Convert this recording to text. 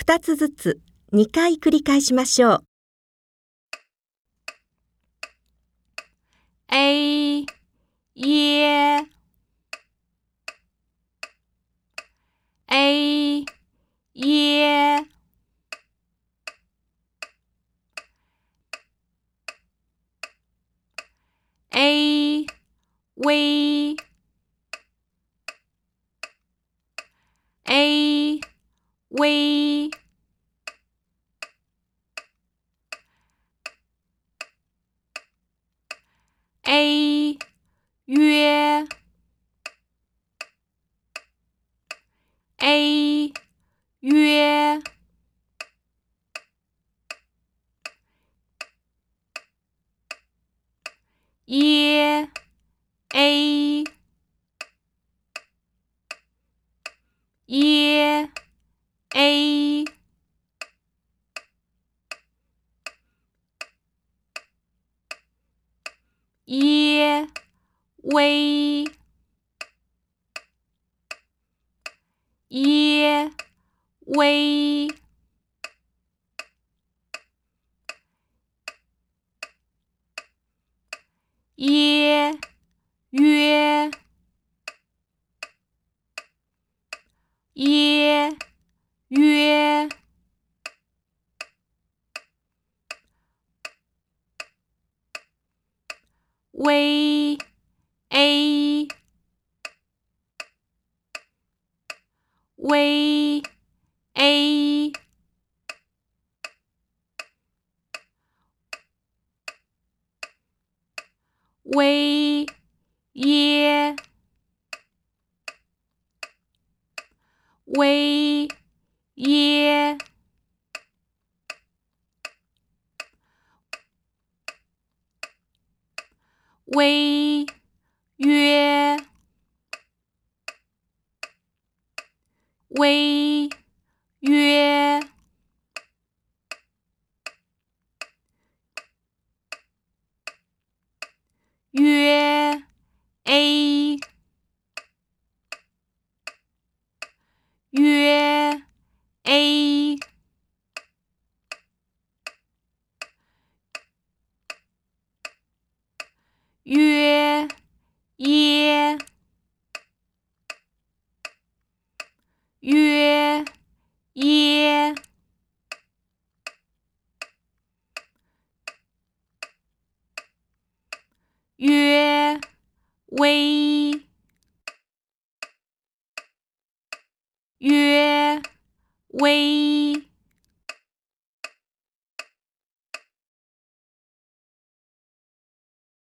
2つずつ2回繰り返しましょう。A え A 耶 A 微。微 a 越 a 越 e a。耶微耶微耶约耶 v a v a v e v e 微曰，微曰，曰 A，曰。微，曰微。